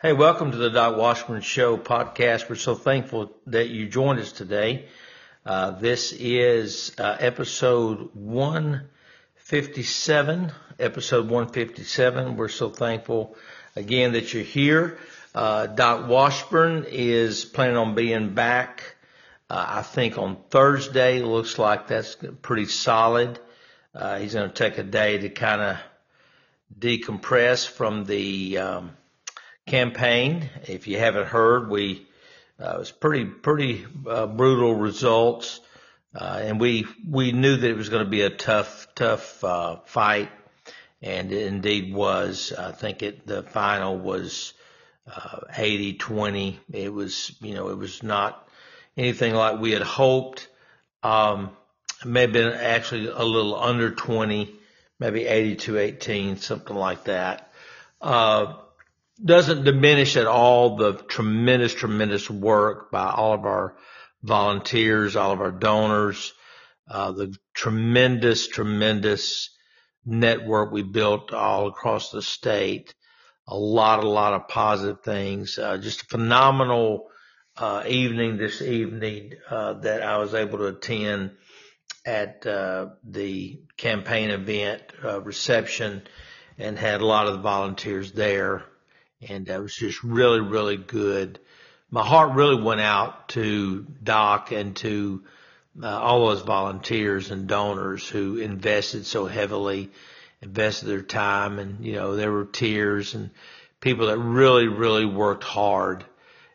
Hey, welcome to the Doc Washburn Show podcast. We're so thankful that you joined us today. Uh, this is uh, episode 157. Episode 157. We're so thankful again that you're here. Uh, Doc Washburn is planning on being back, uh, I think, on Thursday. Looks like that's pretty solid. Uh, he's going to take a day to kind of decompress from the um, campaign. If you haven't heard, we uh, it was pretty pretty uh, brutal results, uh, and we we knew that it was going to be a tough tough uh, fight, and it indeed was. I think it the final was uh, 80-20. It was you know it was not anything like we had hoped. Um, it may have been actually a little under 20, maybe 82-18, something like that. Uh, doesn't diminish at all the tremendous, tremendous work by all of our volunteers, all of our donors, uh, the tremendous, tremendous network we built all across the state. A lot, a lot of positive things. Uh, just a phenomenal uh, evening this evening uh, that I was able to attend at uh, the campaign event uh, reception and had a lot of the volunteers there and it was just really, really good. My heart really went out to Doc and to uh, all those volunteers and donors who invested so heavily, invested their time, and you know there were tears and people that really, really worked hard,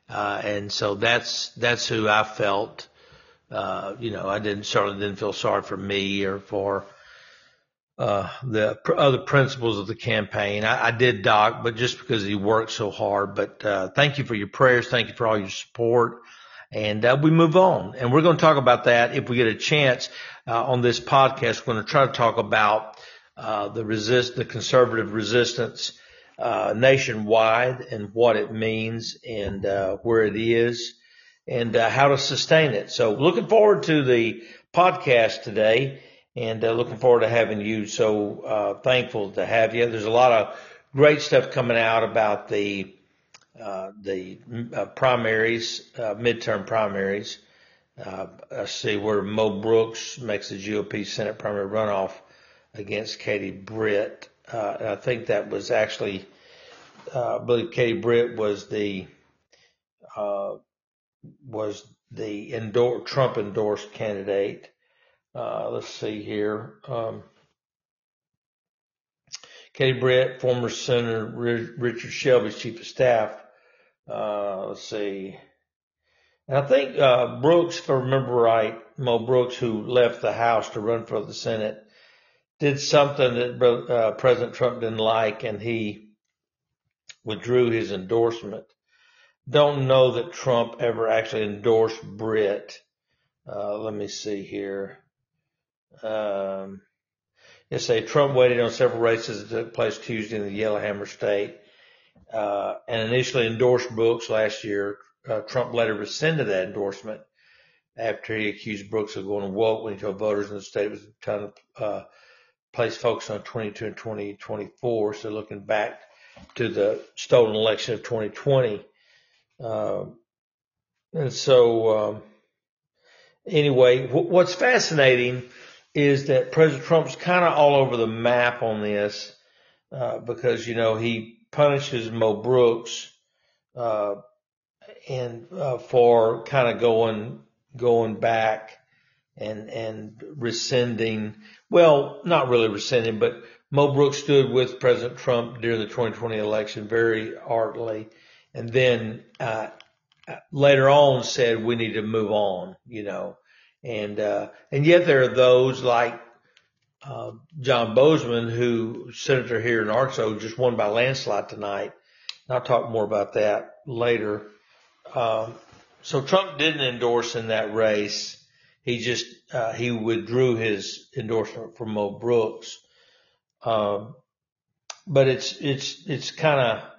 uh, and so that's that's who I felt. Uh, you know, I didn't certainly didn't feel sorry for me or for uh, the pr- other principals of the campaign. I, I did Doc, but just because he worked so hard. But uh, thank you for your prayers. Thank you for all your support. And uh, we move on. And we're going to talk about that if we get a chance uh, on this podcast. We're going to try to talk about uh, the resist, the conservative resistance uh, nationwide and what it means and uh, where it is and uh, how to sustain it. So looking forward to the podcast today and uh, looking forward to having you. So uh, thankful to have you. There's a lot of great stuff coming out about the uh, the uh, primaries, uh, midterm primaries. Uh, I see where Mo Brooks makes the GOP Senate primary runoff against Katie Britt. Uh, and I think that was actually, uh, I believe Katie Britt was the uh, was the endor- Trump endorsed candidate. Uh, let's see here. Um, Katie Britt, former Senator Richard Shelby's chief of staff. Uh, let's see. And I think uh, Brooks, if I remember right, Mo Brooks, who left the House to run for the Senate, did something that uh, President Trump didn't like, and he withdrew his endorsement. Don't know that Trump ever actually endorsed Britt. Uh, let me see here. Um, yes, say Trump waited on several races that took place Tuesday in the Yellowhammer State, uh, and initially endorsed Brooks last year. Uh, Trump later rescinded that endorsement after he accused Brooks of going to woke when he told voters in the state it was time to uh, place focus on 22 and 2024. So looking back to the stolen election of 2020. Uh, and so, um, anyway, w- what's fascinating is that President Trump's kind of all over the map on this uh, because you know he punishes Mo Brooks uh, and uh, for kind of going going back and and rescinding. Well, not really rescinding, but Mo Brooks stood with President Trump during the 2020 election very artfully, and then uh, later on said we need to move on. You know, and, uh, and yet there are those like, uh, John Boozman, who senator here in Arkansas, just won by landslide tonight. And I'll talk more about that later. Um, so Trump didn't endorse in that race. He just, uh, he withdrew his endorsement for Mo Brooks. Um, but it's, it's, it's kind of,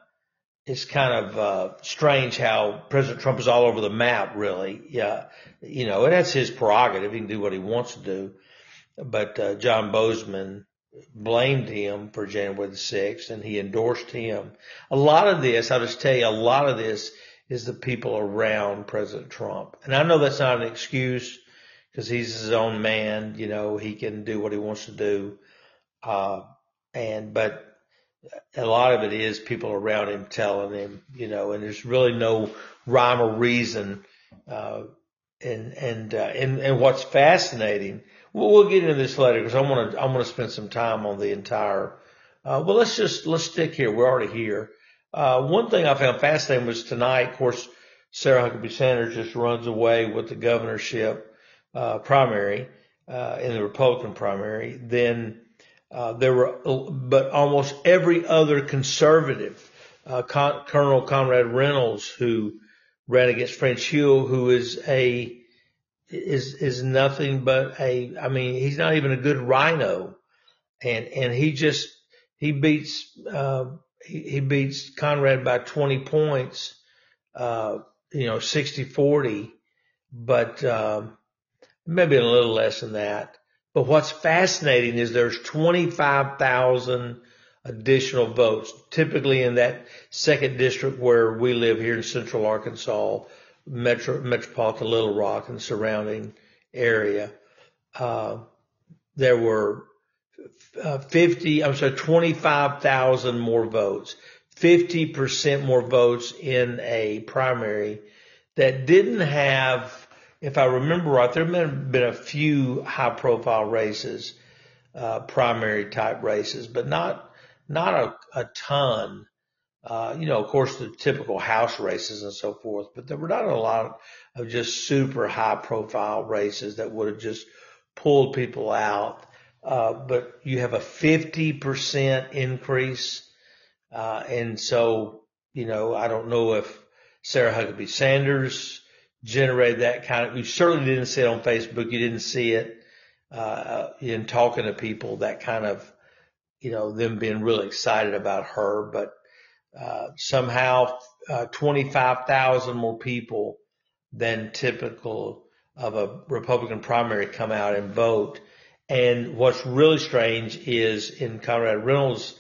it's kind of uh, strange how President Trump is all over the map, really. Yeah, you know, and that's his prerogative. He can do what he wants to do. But uh, John Boozman blamed him for January the 6th and he endorsed him. A lot of this, I'll just tell you, a lot of this is the people around President Trump. And I know that's not an excuse because he's his own man. You know, he can do what he wants to do. Uh, and, but a lot of it is people around him telling him, you know, and there's really no rhyme or reason. Uh, and, and, uh, and, and what's fascinating, we'll, we'll get into this later because I want to, I want to spend some time on the entire, uh, well, let's just, let's stick here. We're already here. Uh, one thing I found fascinating was tonight, of course, Sarah Huckabee Sanders just runs away with the governorship, uh, primary, uh, in the Republican primary. Then, uh, there were, but almost every other conservative, uh, Con- Colonel Conrad Reynolds, who ran against French Hill, who is a, is, is nothing but a, I mean, he's not even a good RINO, And, and he just, he beats, uh, he, he beats Conrad by 20 points, uh, you know, 60 40, but, um, maybe a little less than that. But what's fascinating is there's 25,000 additional votes, typically in that second district where we live here in central Arkansas, metro, metropolitan Little Rock and surrounding area. Uh, there were uh, 50, I'm sorry, 25,000 more votes, 50% more votes in a primary that didn't have if I remember right, there have been a few high profile races, uh, primary type races, but not, not a, a ton. Uh, you know, of course, the typical house races and so forth, but there were not a lot of just super high profile races that would have just pulled people out. Uh, but you have a 50% increase. Uh, and so, you know, I don't know if Sarah Huckabee Sanders, generated that kind of, you certainly didn't see it on Facebook. You didn't see it, uh, in talking to people, that kind of, you know, them being really excited about her, but, uh, somehow, uh, 25,000 more people than typical of a Republican primary come out and vote. And what's really strange is in Conrad Reynolds'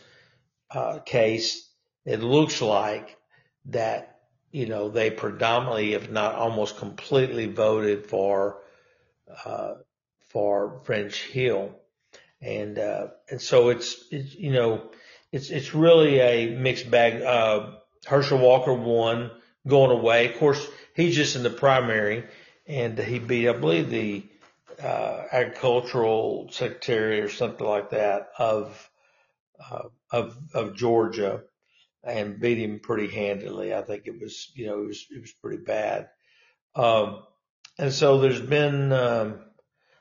uh, case, it looks like that you know, they predominantly, if not almost completely voted for, uh, for French Hill. And, uh, and so it's, it's, you know, it's, it's really a mixed bag. Uh, Herschel Walker won going away. Of course, he's just in the primary and he beat, I believe, the, uh, agricultural secretary or something like that of, uh, of, of Georgia and beat him pretty handily. I think it was, you know, it was, it was pretty bad. Um, and so there's been, um,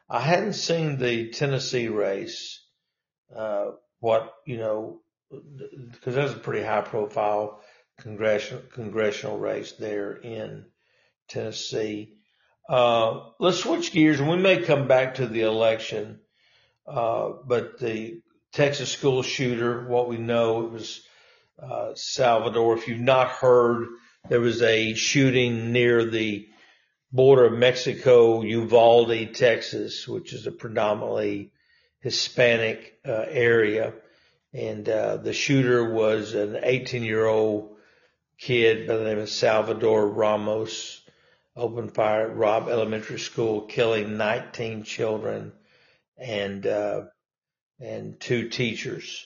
I hadn't seen the Tennessee race, uh, what, you know, because that's a pretty high profile congressional, congressional race there in Tennessee. Uh, let's switch gears and we may come back to the election. Uh, but the Texas school shooter, what we know, it was uh, Salvador. If you've not heard, there was a shooting near the border of Mexico, Uvalde, Texas, which is a predominantly Hispanic uh, area. And uh, the shooter was an 18 year old kid by the name of Salvador Ramos, opened fire at Robb Elementary School, killing 19 children and uh, and two teachers,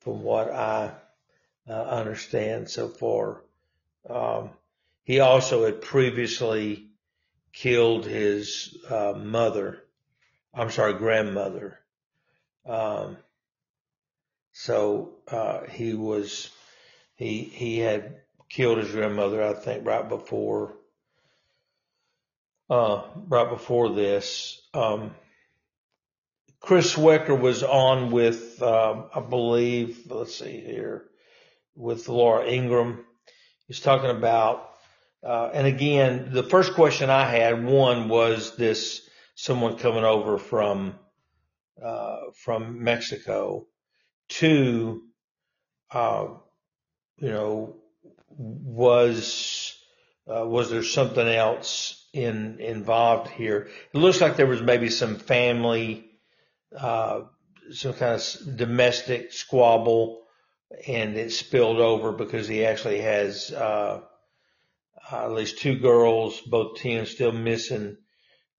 from what I uh, understand so far. Um, he also had previously killed his uh, mother. I'm sorry, grandmother. Um, so uh, he was he he had killed his grandmother, I think, right before uh, right before this. Um, Chris Swecker was on with, um, I believe, let's see here, with Laura Ingraham. He's talking about, uh, and again, the first question I had, one was this, someone coming over from, uh, from Mexico. Two, uh, you know, was, uh, was there something else in, involved here? It looks like there was maybe some family, uh, some kind of domestic squabble, and it spilled over because he actually has uh, at least two girls, both ten still missing,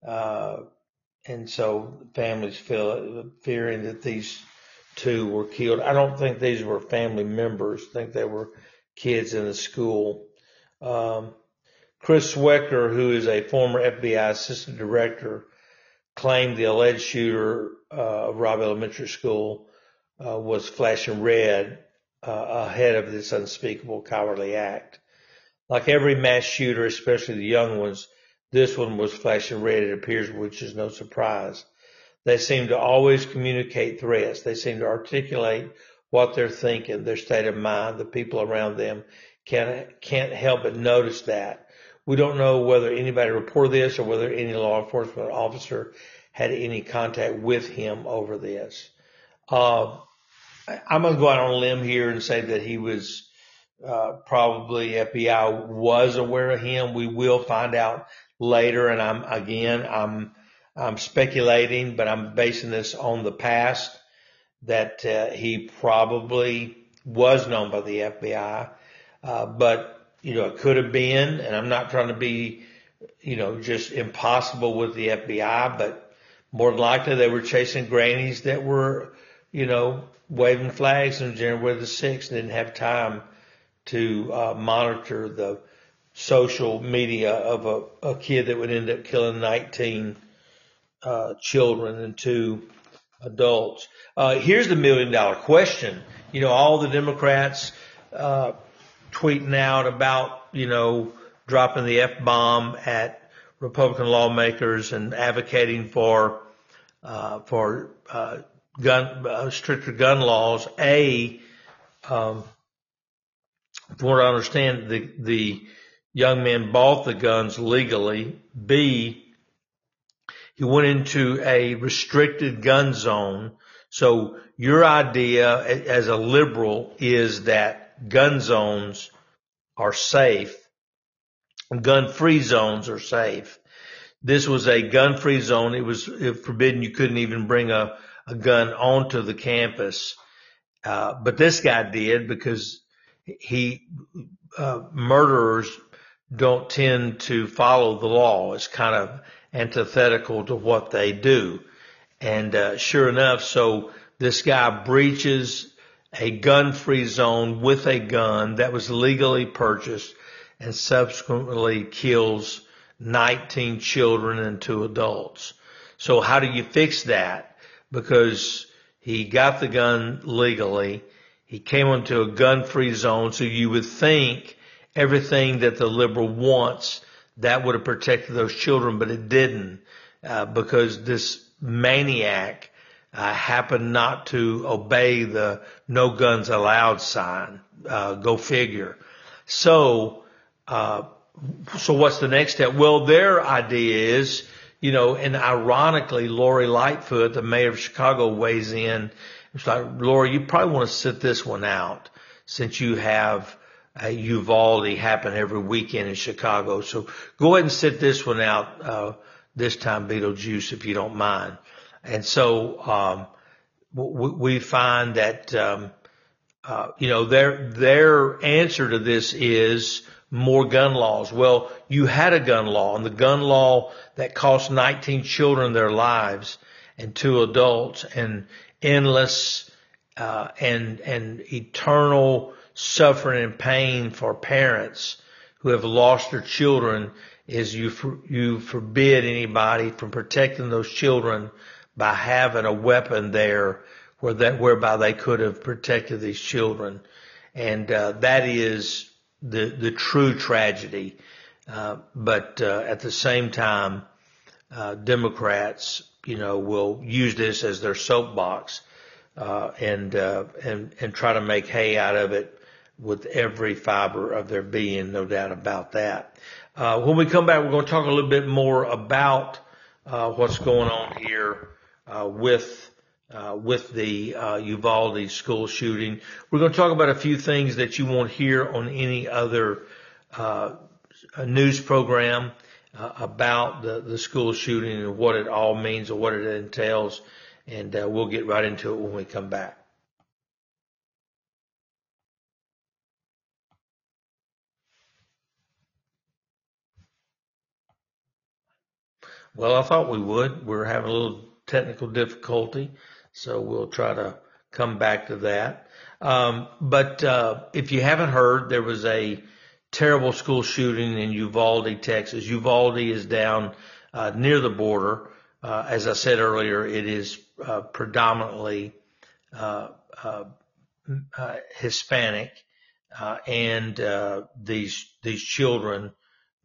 uh, and so families feel fearing that these two were killed. I don't think these were family members. I think they were kids in the school. Um, Chris Swecker, who is a former FBI assistant director, claimed the alleged shooter uh, of Robb Elementary School uh, was flashing red uh, ahead of this unspeakable cowardly act. Like every mass shooter, especially the young ones, this one was flashing red, it appears, which is no surprise. They seem to always communicate threats. They seem to articulate what they're thinking, their state of mind. The people around them can't, can't help but notice that. We don't know whether anybody reported this or whether any law enforcement officer had any contact with him over this. Uh, I'm going to go out on a limb here and say that he was uh, probably FBI was aware of him. We will find out later, and I'm again I'm I'm speculating, but I'm basing this on the past that uh, he probably was known by the FBI, uh, but you know it could have been, and I'm not trying to be you know just impossible with the FBI, but more likely they were chasing grannies that were you know waving flags on January the 6th and didn't have time to uh, monitor the social media of a, a, kid that would end up killing 19 uh, children and two adults. Uh, here's the million dollar question. You know, all the Democrats uh, tweeting out about, you know, dropping the F bomb at Republican lawmakers and advocating for uh, for uh, gun uh, stricter gun laws. A, um, from what I understand, the the young man bought the guns legally. B, he went into a restricted gun zone. So your idea as a liberal is that gun zones are safe, gun free zones are safe. This was a gun free zone. It was forbidden. You couldn't even bring a a gun onto the campus. Uh, but this guy did because he, uh, murderers don't tend to follow the law. It's kind of antithetical to what they do. And, uh, sure enough, so this guy breaches a gun free zone with a gun that was legally purchased and subsequently kills 19 children and two adults. So how do you fix that? Because he got the gun legally. He came into a gun free zone. So you would think everything that the liberal wants, that would have protected those children, but it didn't, uh, because this maniac, uh, happened not to obey the no guns allowed sign. Uh, go figure. So, uh, so what's the next step? Well, their idea is, you know, and ironically, Lori Lightfoot, the mayor of Chicago, weighs in. It's like, Lori, you probably want to sit this one out since you have a Uvalde happen every weekend in Chicago. So go ahead and sit this one out, uh, this time Beetlejuice, if you don't mind. And so, um, we, we find that, um, uh, you know, their, their answer to this is more gun laws. Well, you had a gun law and the gun law that cost 19 children their lives and two adults and endless, uh, and, and eternal suffering and pain for parents who have lost their children is you, for, you forbid anybody from protecting those children by having a weapon there where that, whereby they could have protected these children. And, uh, that is the the true tragedy. Uh, but uh, at the same time, uh, Democrats, you know, will use this as their soapbox uh, and uh, and and try to make hay out of it with every fiber of their being. No doubt about that. Uh, when we come back, we're going to talk a little bit more about what's going on here with uh, with the uh, Uvalde school shooting. We're going to talk about a few things that you won't hear on any other uh, news program uh, about the, the school shooting and what it all means and what it entails. and uh, we'll get right into it when we come back. Well, I thought we would. We're having a little technical difficulty, so we'll try to come back to that. Um, but uh, if you haven't heard, there was a terrible school shooting in Uvalde, Texas. Uvalde is down uh, near the border. Uh, as I said earlier, it is uh, predominantly uh, uh, Hispanic, and these these children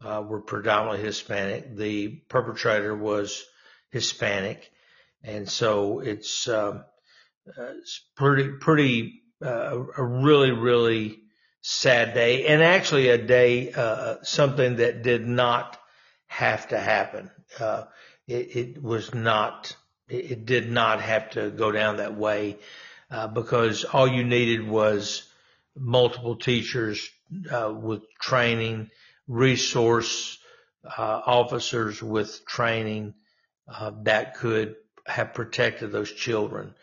were predominantly Hispanic. The perpetrator was Hispanic, and so it's um, it's pretty pretty a really really sad day, and actually a day uh, something that did not have to happen. Uh, it, it, was not. It, it, did not have to go down that way uh, because all you needed was multiple teachers uh, with training, resource uh, officers with training uh, that could have protected those children.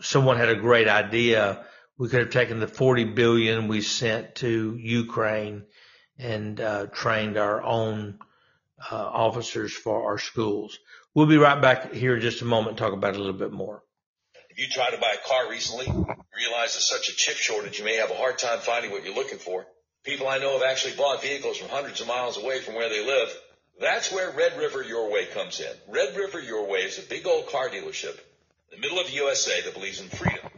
someone had a great idea we could have taken the 40 billion we sent to Ukraine and uh, trained our own uh, officers for our schools. We'll be right back here in just a moment and talk about it a little bit more. If you tried to buy a car recently, realize there's such a chip shortage, you may have a hard time finding what you're looking for. People I know have actually bought vehicles from hundreds of miles away from where they live. That's where Red River Your Way comes in. Red River Your Way is a big old car dealership in the middle of the USA that believes in freedom,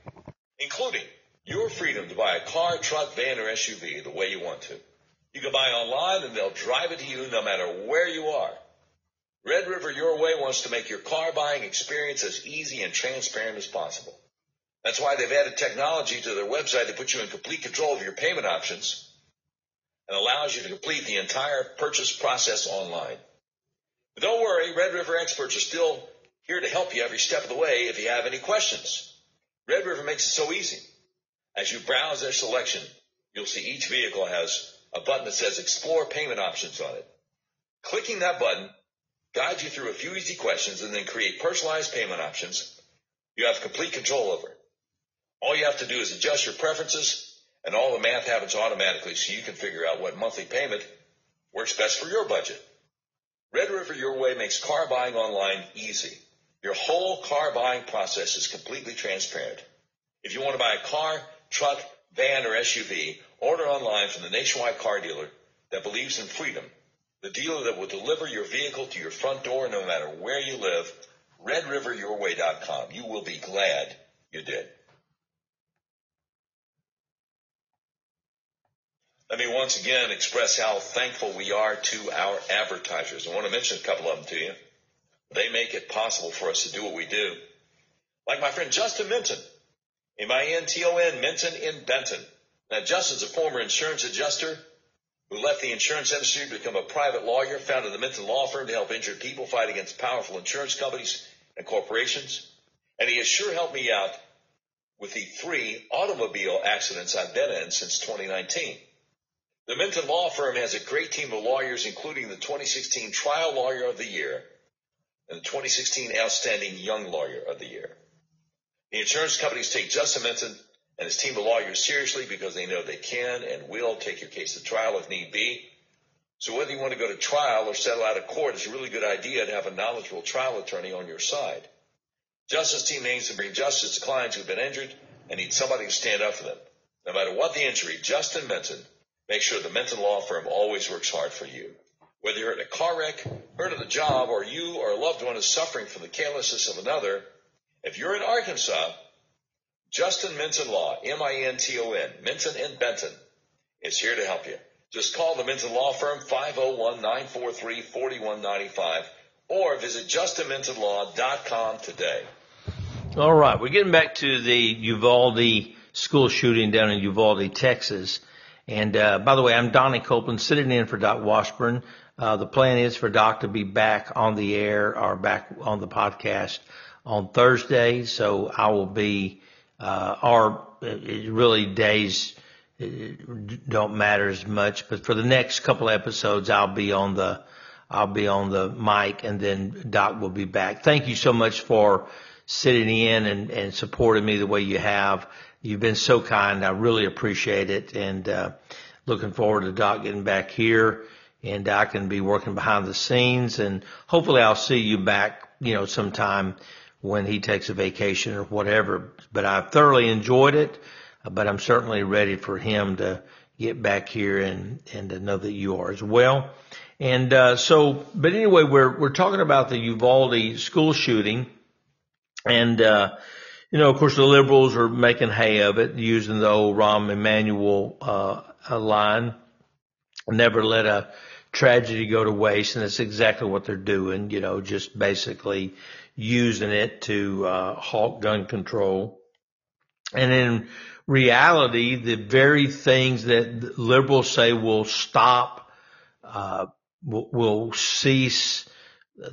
including your freedom to buy a car, truck, van, or SUV the way you want to. You can buy online and they'll drive it to you no matter where you are. Red River Your Way wants to make your car buying experience as easy and transparent as possible. That's why they've added technology to their website to put you in complete control of your payment options and allows you to complete the entire purchase process online. But don't worry, Red River experts are still here to help you every step of the way if you have any questions. Red River makes it so easy. As you browse their selection, you'll see each vehicle has a button that says explore payment options on it. Clicking that button guides you through a few easy questions and then create personalized payment options you have complete control over. All you have to do is adjust your preferences and all the math happens automatically so you can figure out what monthly payment works best for your budget. Red River Your Way makes car buying online easy. Your whole car buying process is completely transparent. If you want to buy a car, truck, van, or SUV, order online from the nationwide car dealer that believes in freedom, the dealer that will deliver your vehicle to your front door no matter where you live, redriveryourway.com. You will be glad you did. Let me once again express how thankful we are to our advertisers. I want to mention a couple of them to you. They make it possible for us to do what we do. Like my friend Justin Minton, M-I-N-T-O-N, Minton in Benton. Now, Justin's a former insurance adjuster who left the insurance industry to become a private lawyer, founded the Minton Law Firm to help injured people fight against powerful insurance companies and corporations. And he has sure helped me out with the three automobile accidents I've been in since 2019. The Minton Law Firm has a great team of lawyers, including the 2016 Trial Lawyer of the Year and the 2016 Outstanding Young Lawyer of the Year. The insurance companies take Justin Minton and his team of lawyers seriously because they know they can and will take your case to trial if need be. So whether you want to go to trial or settle out of court, it's a really good idea to have a knowledgeable trial attorney on your side. Justin's team aims to bring justice to clients who've been injured and need somebody to stand up for them. No matter what the injury, Justin Minton makes sure the Minton Law Firm always works hard for you. Whether you're in a car wreck, hurt on the job, or you or a loved one is suffering from the carelessness of another, if you're in Arkansas, Justin Minton Law, M-I-N-T-O-N, Minton and Benton, is here to help you. Just call the Minton Law Firm 501-943-4195 or visit justinmintonlaw.com today. All right, we're getting back to the Uvalde school shooting down in Uvalde, Texas. And uh, by the way, I'm Donnie Copeland sitting in for Doc Washburn. Uh, the plan is for Doc to be back on the air or back on the podcast on Thursday, so I will be, uh, our, really days don't matter as much, but for the next couple episodes, I'll be on the, I'll be on the mic and then Doc will be back. Thank you so much for sitting in and, and supporting me the way you have. You've been so kind. I really appreciate it. And, uh, looking forward to Doc getting back here and I can be working behind the scenes and hopefully I'll see you back, you know, sometime when he takes a vacation or whatever. But I've thoroughly enjoyed it, but I'm certainly ready for him to get back here and, and to know that you are as well. And, uh, so, but anyway, we're, we're talking about the Uvalde school shooting and, uh, you know, of course the liberals are making hay of it using the old Rahm Emanuel, uh, line. Never let a tragedy go to waste. And that's exactly what they're doing, you know, just basically using it to, uh, halt gun control. And in reality, the very things that liberals say will stop, uh, will, will cease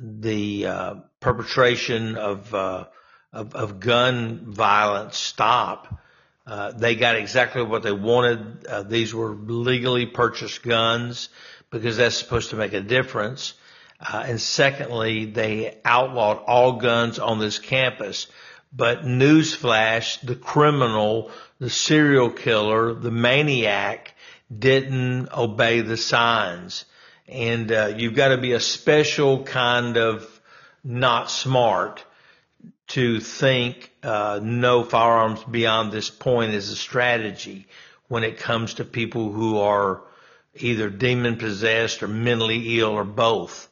the, uh, perpetration of, uh, of, of gun violence stop. Uh, they got exactly what they wanted. Uh, these were legally purchased guns because that's supposed to make a difference. Uh, and secondly, they outlawed all guns on this campus. But newsflash, the criminal, the serial killer, the maniac didn't obey the signs. And uh, you've got to be a special kind of not smart to think uh, no firearms beyond this point is a strategy when it comes to people who are either demon possessed or mentally ill or both.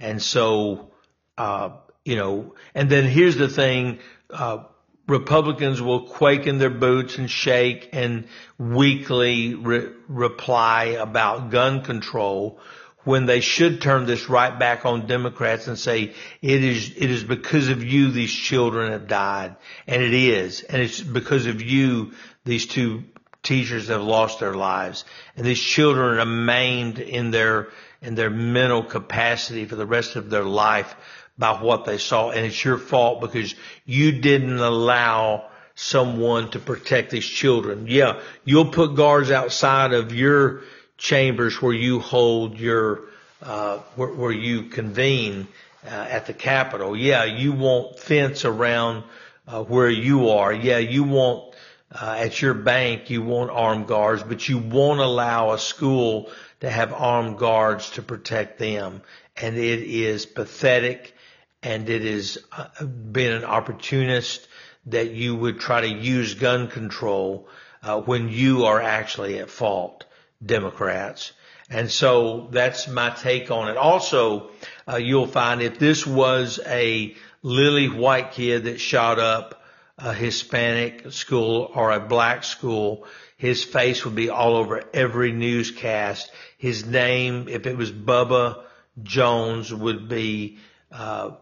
And so, uh, you know, and then here's the thing, uh, Republicans will quake in their boots and shake and weakly re- reply about gun control when they should turn this right back on Democrats and say it is it is because of you these children have died. And it is. And it's because of you these two teachers have lost their lives. And these children are maimed in their in their mental capacity for the rest of their life by what they saw. And it's your fault because you didn't allow someone to protect these children. Yeah, you'll put guards outside of your chambers where you hold your uh, where, where, you convene uh, at the Capitol. Yeah, you want fence around uh, where you are. Yeah, you want uh, at your bank you want armed guards, but you won't allow a school to have armed guards to protect them. And it is pathetic, and it has uh, been an opportunist that you would try to use gun control uh, when you are actually at fault. Democrats. And so that's my take on it. Also, uh, you'll find if this was a lily white kid that shot up a Hispanic school or a black school, his face would be all over every newscast. His name, if it was Bubba Jones, would be uh,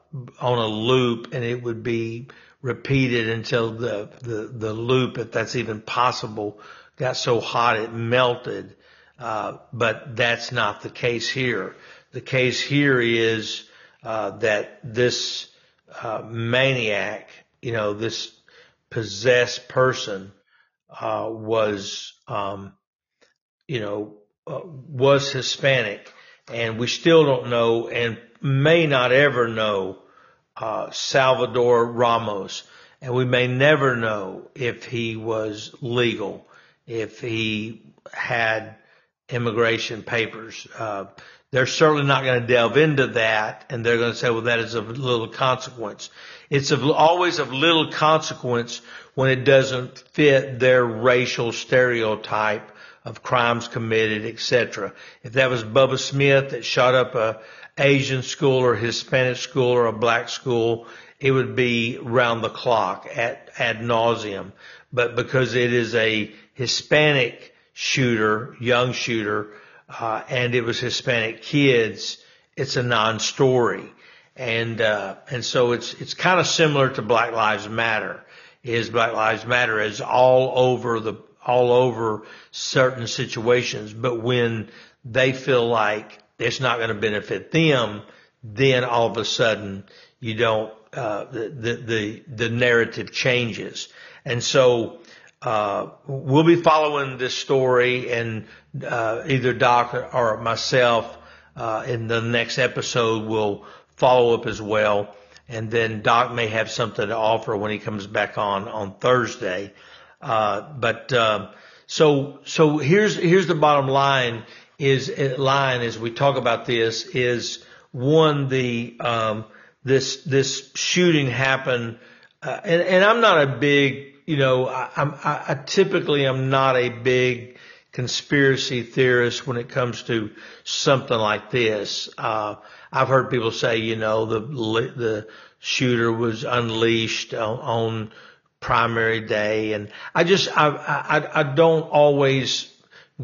on a loop, and it would be repeated until the, the the loop, if that's even possible, got so hot it melted. Uh, but that's not the case here. The case here is uh, that this uh, maniac, you know, this possessed person uh, was, um, you know, uh, was Hispanic, and we still don't know, and may not ever know uh, Salvador Ramos, and we may never know if he was legal, if he had immigration papers. Uh, they're certainly not going to delve into that, and they're going to say, "Well, that is of little consequence." It's of, always of little consequence when it doesn't fit their racial stereotype of crimes committed, etc. If that was Bubba Smith that shot up a Asian school or Hispanic school or a black school, it would be round the clock at ad nauseum. But because it is a Hispanic shooter, young shooter, uh, and it was Hispanic kids, it's a non-story. And, uh, and so it's, it's kind of similar to Black Lives Matter. Is Black Lives Matter is all over the, all over certain situations, but when they feel like it's not going to benefit them, then all of a sudden you don't, uh, the, the, the, the narrative changes. And so, uh, we'll be following this story and uh, either Doc or myself uh, in the next episode will follow up as well. and then Doc may have something to offer when he comes back on on Thursday. Uh, but uh, so so here's here's the bottom line is line as we talk about this is one the um, this this shooting happened, uh, and and I'm not a big you know I, I'm I, I typically am not a big conspiracy theorist when it comes to something like this. Uh, I've heard people say, you know, the the shooter was unleashed on, on primary day, and I just I, I I don't always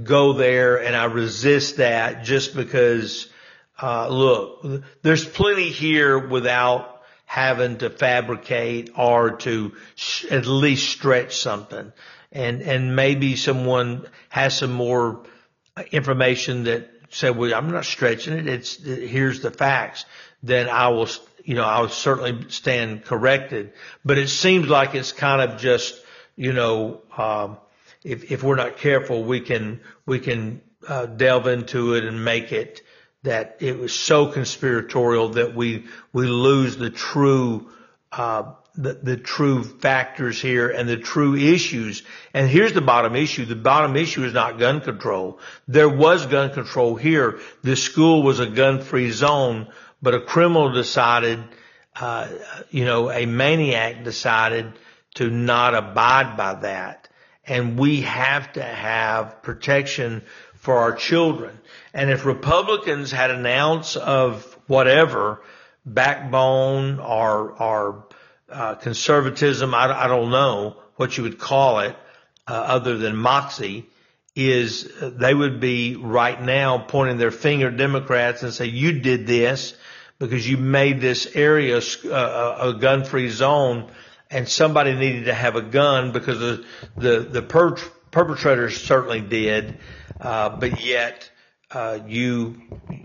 go there, and I resist that just because. Uh, look, there's plenty here without having to fabricate or to sh- at least stretch something and and maybe someone has some more information that said, "Well, I'm not stretching it. It's here's the facts." Then I will, you know, I will certainly stand corrected. But it seems like it's kind of just, you know, um, if if we're not careful, we can we can uh, delve into it and make it that it was so conspiratorial that we we lose the true uh, the, the true factors here and the true issues. And here's the bottom issue. The bottom issue is not gun control. There was gun control here. This school was a gun-free zone, but a criminal decided, uh, you know, a maniac decided to not abide by that. And we have to have protection for our children. And if Republicans had an ounce of whatever, backbone or, or uh, conservatism, I, I, don't know what you would call it, uh, other than moxie, is uh, they would be right now pointing their finger at Democrats and say, you did this because you made this area uh, a gun-free zone and somebody needed to have a gun because the, the, the per- perpetrators certainly did, uh, but yet uh, you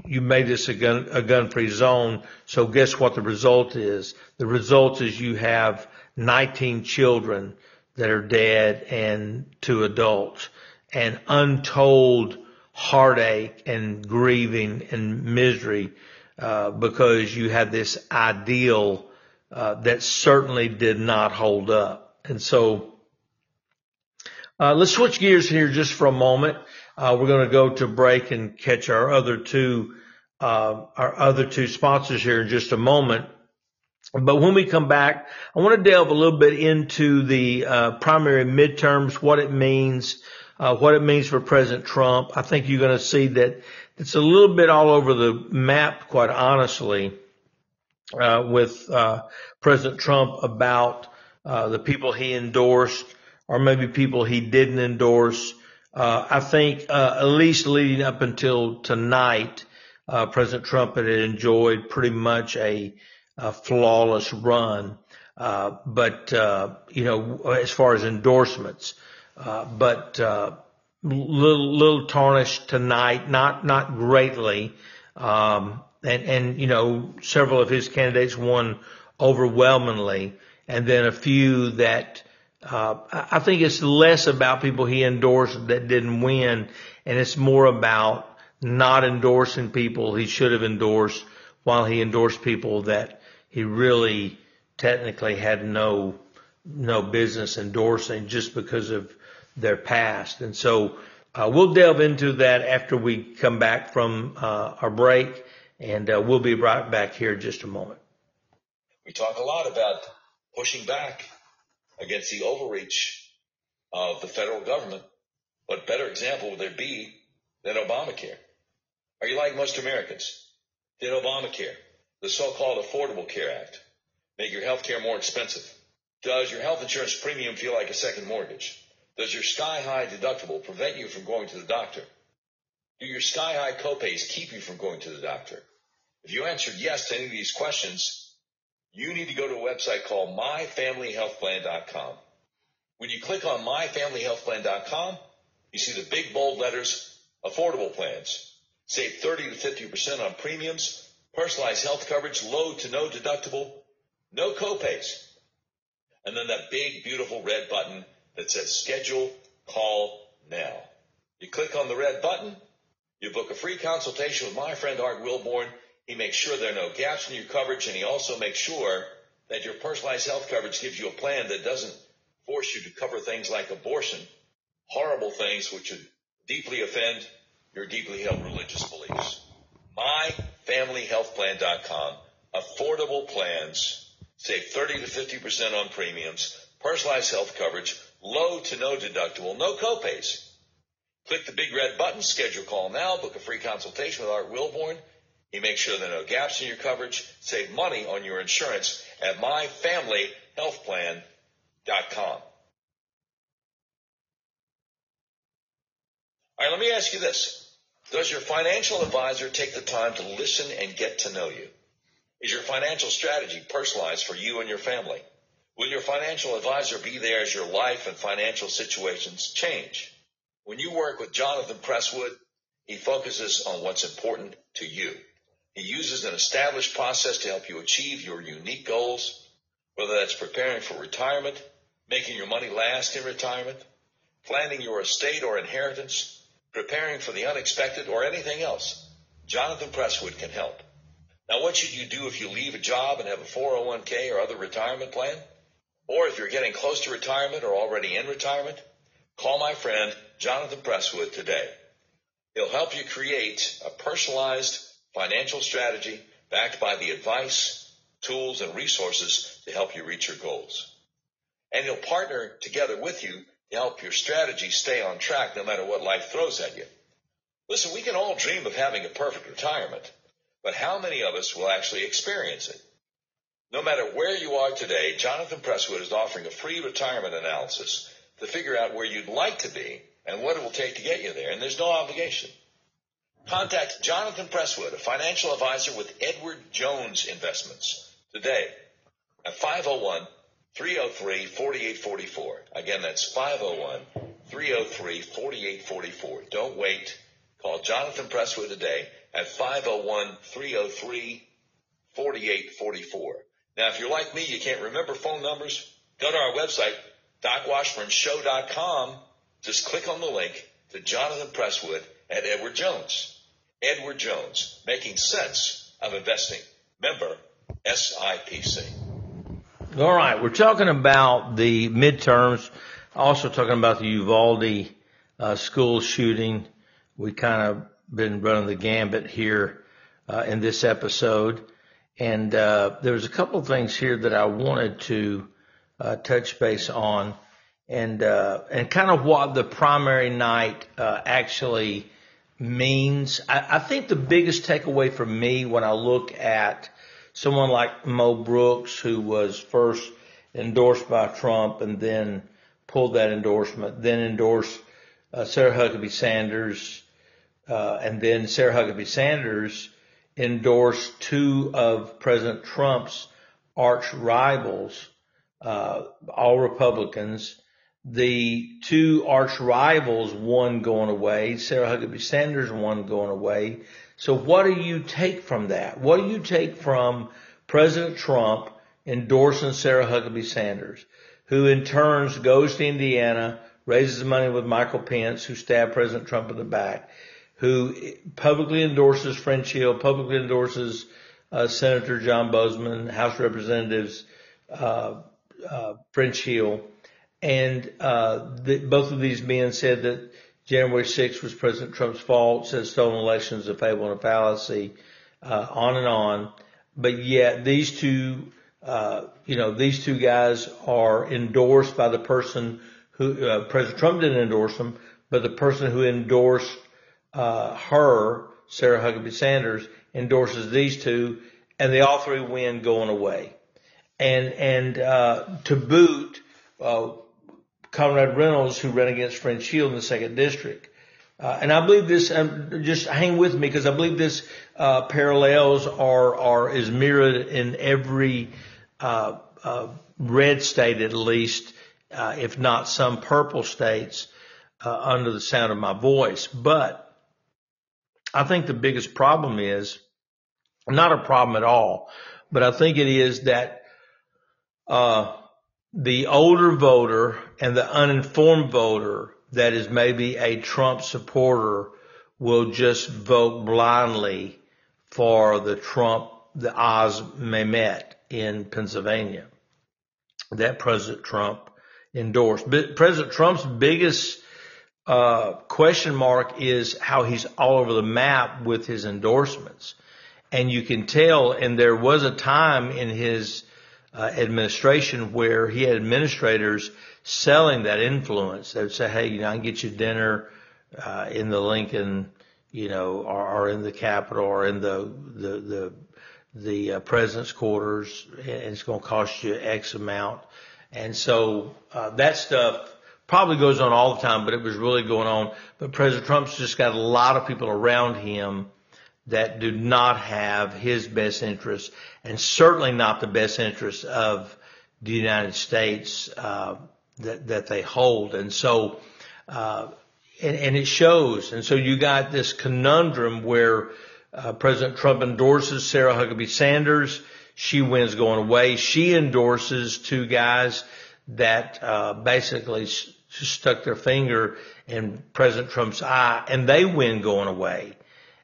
you made this a gun a gun free zone. So guess what the result is? The result is you have 19 children that are dead and two adults, and untold heartache and grieving and misery uh, because you had this ideal uh, that certainly did not hold up. And so uh, let's switch gears here just for a moment. Uh, we're going to go to break and catch our other two, uh, our other two sponsors here in just a moment. But when we come back, I want to delve a little bit into the uh, primary midterms, what it means, uh, what it means for President Trump. I think you're going to see that it's a little bit all over the map, quite honestly, uh, with uh, President Trump about the people he endorsed or maybe people he didn't endorse. Uh, I think uh, at least leading up until tonight, uh, President Trump had enjoyed pretty much a, a flawless run. Uh, but uh, you know, as far as endorsements, uh, but little little tarnished tonight, not not greatly. Um, and and you know, several of his candidates won overwhelmingly, and then a few that uh, I think it's less about people he endorsed that didn't win, and it's more about not endorsing people he should have endorsed while he endorsed people that he really technically had no no business endorsing just because of their past. And so uh, we'll delve into that after we come back from uh, our break, and uh, we'll be right back here in just a moment. We talk a lot about pushing back against the overreach of the federal government. What better example would there be than Obamacare? Are you like most Americans? Did Obamacare, the so-called Affordable Care Act, make your health care more expensive? Does your health insurance premium feel like a second mortgage? Does your sky-high deductible prevent you from going to the doctor? Do your sky-high copays keep you from going to the doctor? If you answered yes to any of these questions, you need to go to a website called myfamilyhealthplan.com. When you click on myfamilyhealthplan.com, you see the big bold letters, affordable plans. Save 30 to 50% on premiums, personalized health coverage, low to no deductible, no copays. And then that big, beautiful red button that says schedule, call now. You click on the red button, you book a free consultation with my friend Art Wilborn, He makes sure there are no gaps in your coverage, and he also makes sure that your personalized health coverage gives you a plan that doesn't force you to cover things like abortion, horrible things which would deeply offend your deeply held religious beliefs. MyFamilyHealthPlan.com. Affordable plans. Save 30 to 50% on premiums. Personalized health coverage. Low to no deductible. No copays. Click the big red button. Schedule call now. Book a free consultation with Art Wilborn. He make sure there are no gaps in your coverage. Save money on your insurance at myfamilyhealthplan.com. All right, let me ask you this. Does your financial advisor take the time to listen and get to know you? Is your financial strategy personalized for you and your family? Will your financial advisor be there as your life and financial situations change? When you work with Jonathan Presswood, he focuses on what's important to you. He uses an established process to help you achieve your unique goals, whether that's preparing for retirement, making your money last in retirement, planning your estate or inheritance, preparing for the unexpected, or anything else, Jonathan Presswood can help. Now, what should you do if you leave a job and have a 401k or other retirement plan? Or if you're getting close to retirement or already in retirement? Call my friend Jonathan Presswood today. He'll help you create a personalized financial strategy backed by the advice, tools, and resources to help you reach your goals. And he'll partner together with you to help your strategy stay on track no matter what life throws at you. Listen, we can all dream of having a perfect retirement, but how many of us will actually experience it? No matter where you are today, Jonathan Presswood is offering a free retirement analysis to figure out where you'd like to be and what it will take to get you there, and there's no obligation. Contact Jonathan Presswood, a financial advisor with Edward Jones Investments, today at 501 303 4844. Again, that's 501 303 4844. Don't wait. Call Jonathan Presswood today at 501 303 4844. Now, if you're like me, you can't remember phone numbers, go to our website, docwashburnshow.com. Just click on the link to Jonathan Presswood at Edward Jones. Edward Jones, making sense of investing. Member SIPC. All right, we're talking about the midterms, also talking about the Uvalde uh, school shooting. We kind of been running the gambit here uh, in this episode, and uh, there's a couple of things here that I wanted to uh, touch base on, and uh, and kind of what the primary night uh, actually means. I, I think the biggest takeaway for me when I look at someone like Mo Brooks, who was first endorsed by Trump and then pulled that endorsement, then endorsed uh, Sarah Huckabee Sanders, uh, and then Sarah Huckabee Sanders endorsed two of President Trump's arch rivals, uh, all Republicans. The two arch rivals, one going away, Sarah Huckabee Sanders, one going away. So what do you take from that? What do you take from President Trump endorsing Sarah Huckabee Sanders, who in turns goes to Indiana, raises money with Michael Pence, who stabbed President Trump in the back, who publicly endorses French Hill, publicly endorses uh, Senator John Boozman, House Representatives uh, uh, French Hill, and uh, the, both of these men said that January 6th was President Trump's fault, said stolen elections, a fable and a fallacy, uh, on and on. But yet these two, uh, you know, these two guys are endorsed by the person who, uh, President Trump didn't endorse them, but the person who endorsed, uh, her, Sarah Huckabee Sanders, endorses these two, and they all three win going away. And, and, uh, to boot, Conrad Reynolds, who ran against French Hill in the second district. Uh, and I believe this, um, just hang with me because I believe this, uh, parallels are, are, is mirrored in every, uh, uh red state at least, uh, if not some purple states, uh, under the sound of my voice. But I think the biggest problem is not a problem at all, but I think it is that, uh, the older voter and the uninformed voter that is maybe a Trump supporter will just vote blindly for the Trump, the Oz Mehmet in Pennsylvania that President Trump endorsed. But President Trump's biggest uh, question mark is how he's all over the map with his endorsements. And you can tell, and there was a time in his uh, administration where he had administrators selling that influence. They would say, hey, you know, I can get you dinner uh, in the Lincoln, you know, or, or in the Capitol or in the, the, the, the uh, president's quarters, and it's going to cost you X amount. And so uh, that stuff probably goes on all the time, but it was really going on. But President Trump's just got a lot of people around him that do not have his best interests, and certainly not the best interests of the United States uh, that that they hold. And so, uh, and, and it shows. And so you got this conundrum where uh, President Trump endorses Sarah Huckabee Sanders. She wins going away. She endorses two guys that uh, basically stuck their finger in President Trump's eye, and they win going away.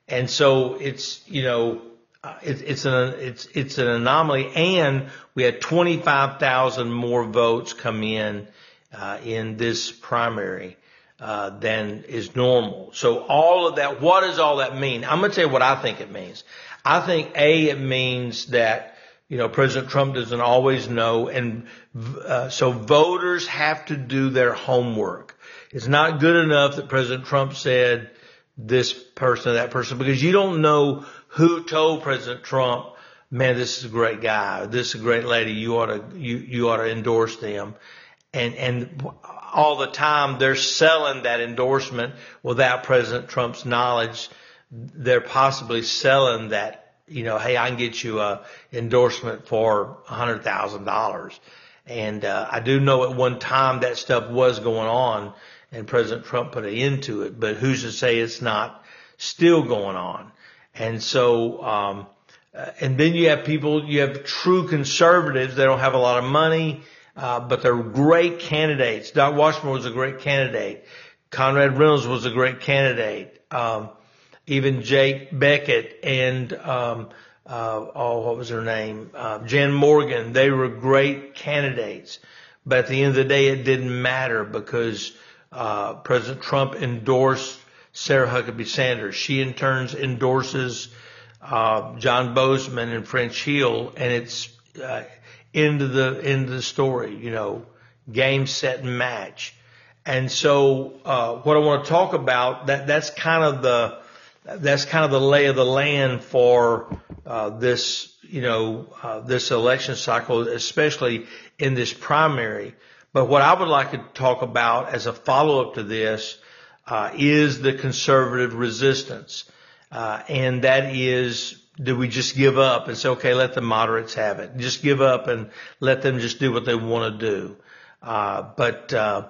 And so it's you know uh, it, it's an it's it's an anomaly, and we had 25,000 more votes come in uh, in this primary uh, than is normal. So all of that, what does all that mean? I'm going to tell you what I think it means. I think a it means that you know, President Trump doesn't always know. And uh, so voters have to do their homework. It's not good enough that President Trump said this person or that person because you don't know who told President Trump, man, this is a great guy. This is a great lady. You ought to, you, you ought to endorse them. And, and all the time they're selling that endorsement without President Trump's knowledge. They're possibly selling that you know, hey, I can get you a endorsement for a hundred thousand dollars. And uh, I do know at one time that stuff was going on, and President Trump put an end to it. But who's to say it's not still going on? And so, um, uh, and then you have people, you have true conservatives. They don't have a lot of money, uh, but they're great candidates. Doc Washburn was a great candidate. Conrad Reynolds was a great candidate. Um, even Jake Bequette and um, uh, oh, what was her name? Uh, Jen Morgan. They were great candidates, but at the end of the day, it didn't matter because uh, President Trump endorsed Sarah Huckabee Sanders. She in turn endorses uh, John Boozman and French Hill, and it's uh, into the into the story. You know, game, set, and match. And so, uh, what I want to talk about that that's kind of the that's kind of the lay of the land for uh, this, you know, uh, this election cycle, especially in this primary. But what I would like to talk about as a follow-up to this uh, is the conservative resistance, uh, and that is. Do we just give up and say, okay, let the moderates have it? Just give up and let them just do what they want to do. Uh, but uh,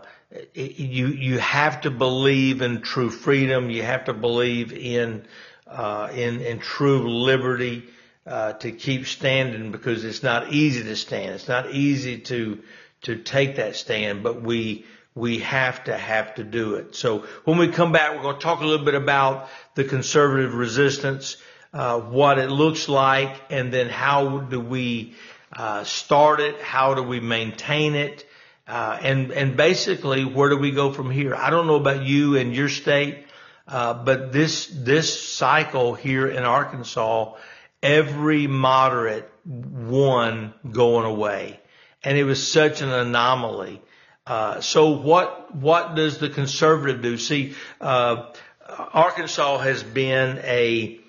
you you have to believe in true freedom. You have to believe in uh, in in true liberty uh, to keep standing because it's not easy to stand. It's not easy to to take that stand, but we we have to have to do it. So when we come back, we're going to talk a little bit about the conservative resistance, uh, what it looks like, and then how do we uh, start it? How do we maintain it? Uh, and, and basically, where do we go from here? I don't know about you and your state, uh, but this, this cycle here in Arkansas, every moderate won going away. And it was such an anomaly. Uh, so what, what does the conservative do? See, uh, Arkansas has been a,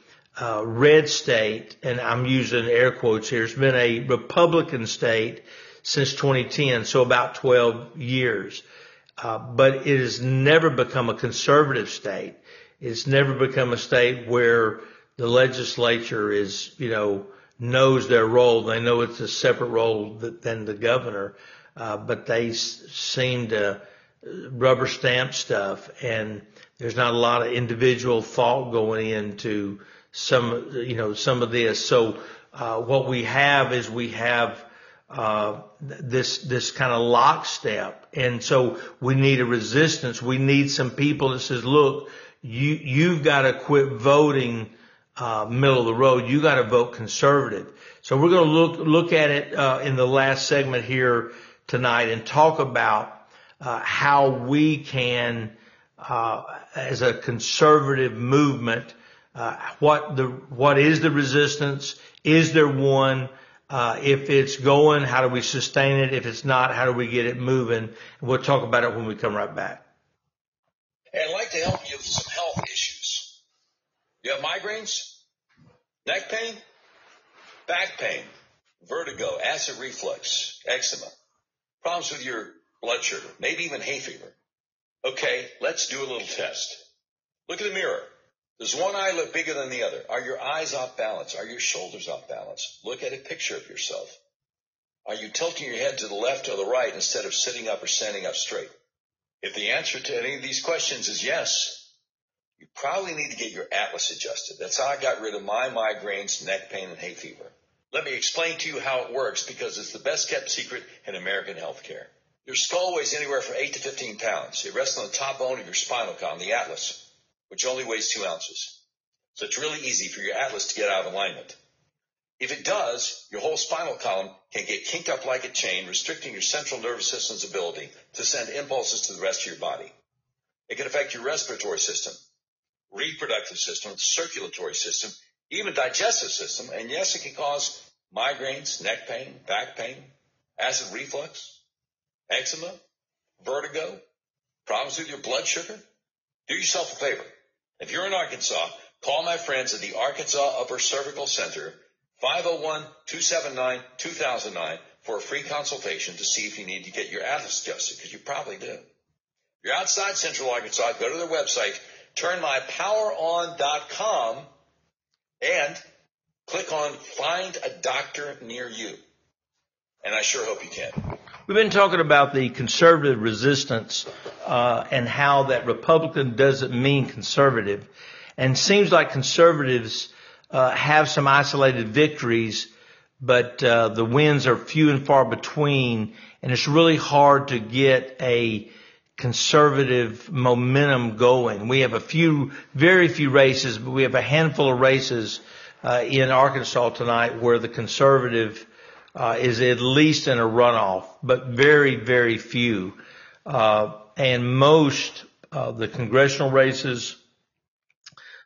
uh, red state, and I'm using air quotes here. It's been a Republican state since 2010, so about 12 years. Uh, but it has never become a conservative state. It's never become a state where the legislature is, you know, knows their role. They know it's a separate role than the governor, uh, but they s- seem to rubber stamp stuff, and there's not a lot of individual thought going into some, you know, some of this. So uh, what we have is we have uh, this this kind of lockstep, and so we need a resistance. We need some people that says, "Look, you you've got to quit voting uh, middle of the road. You got to vote conservative. So we're going to look look at it uh, in the last segment here tonight and talk about uh, how we can, uh, as a conservative movement, uh, what the what is the resistance? Is there one? Uh, if it's going, how do we sustain it? If it's not, how do we get it moving? And we'll talk about it when we come right back. And I'd like to help you with some health issues. You have migraines, neck pain, back pain, vertigo, acid reflux, eczema, problems with your blood sugar, maybe even hay fever. Okay, let's do a little test. Look in the mirror. Does one eye look bigger than the other? Are your eyes off balance? Are your shoulders off balance? Look at a picture of yourself. Are you tilting your head to the left or the right instead of sitting up or standing up straight? If the answer to any of these questions is yes, you probably need to get your atlas adjusted. That's how I got rid of my migraines, neck pain, and hay fever. Let me explain to you how it works because it's the best kept secret in American healthcare. Your skull weighs anywhere from 8 to 15 pounds. It rests on the top bone of your spinal column, the atlas, which only weighs 2 ounces. So it's really easy for your atlas to get out of alignment. If it does, your whole spinal column can get kinked up like a chain, restricting your central nervous system's ability to send impulses to the rest of your body. It can affect your respiratory system, reproductive system, circulatory system, even digestive system, and yes, it can cause migraines, neck pain, back pain, acid reflux, eczema, vertigo, problems with your blood sugar, do yourself a favor. If you're in Arkansas, call my friends at the Arkansas Upper Cervical Center, 501-279-2009 for a free consultation to see if you need to get your atlas adjusted, because you probably do. If you're outside Central Arkansas, go to their website, turnmypoweron.com, and click on Find a Doctor Near You. And I sure hope you can. We've been talking about the conservative resistance uh, and how that Republican doesn't mean conservative, and seems like conservatives uh, have some isolated victories, but uh, the wins are few and far between, and it's really hard to get a conservative momentum going. We have a few, very few races, but we have a handful of races uh, in Arkansas tonight where the conservative uh, is at least in a runoff, but very, very few. Uh, and most of the congressional races,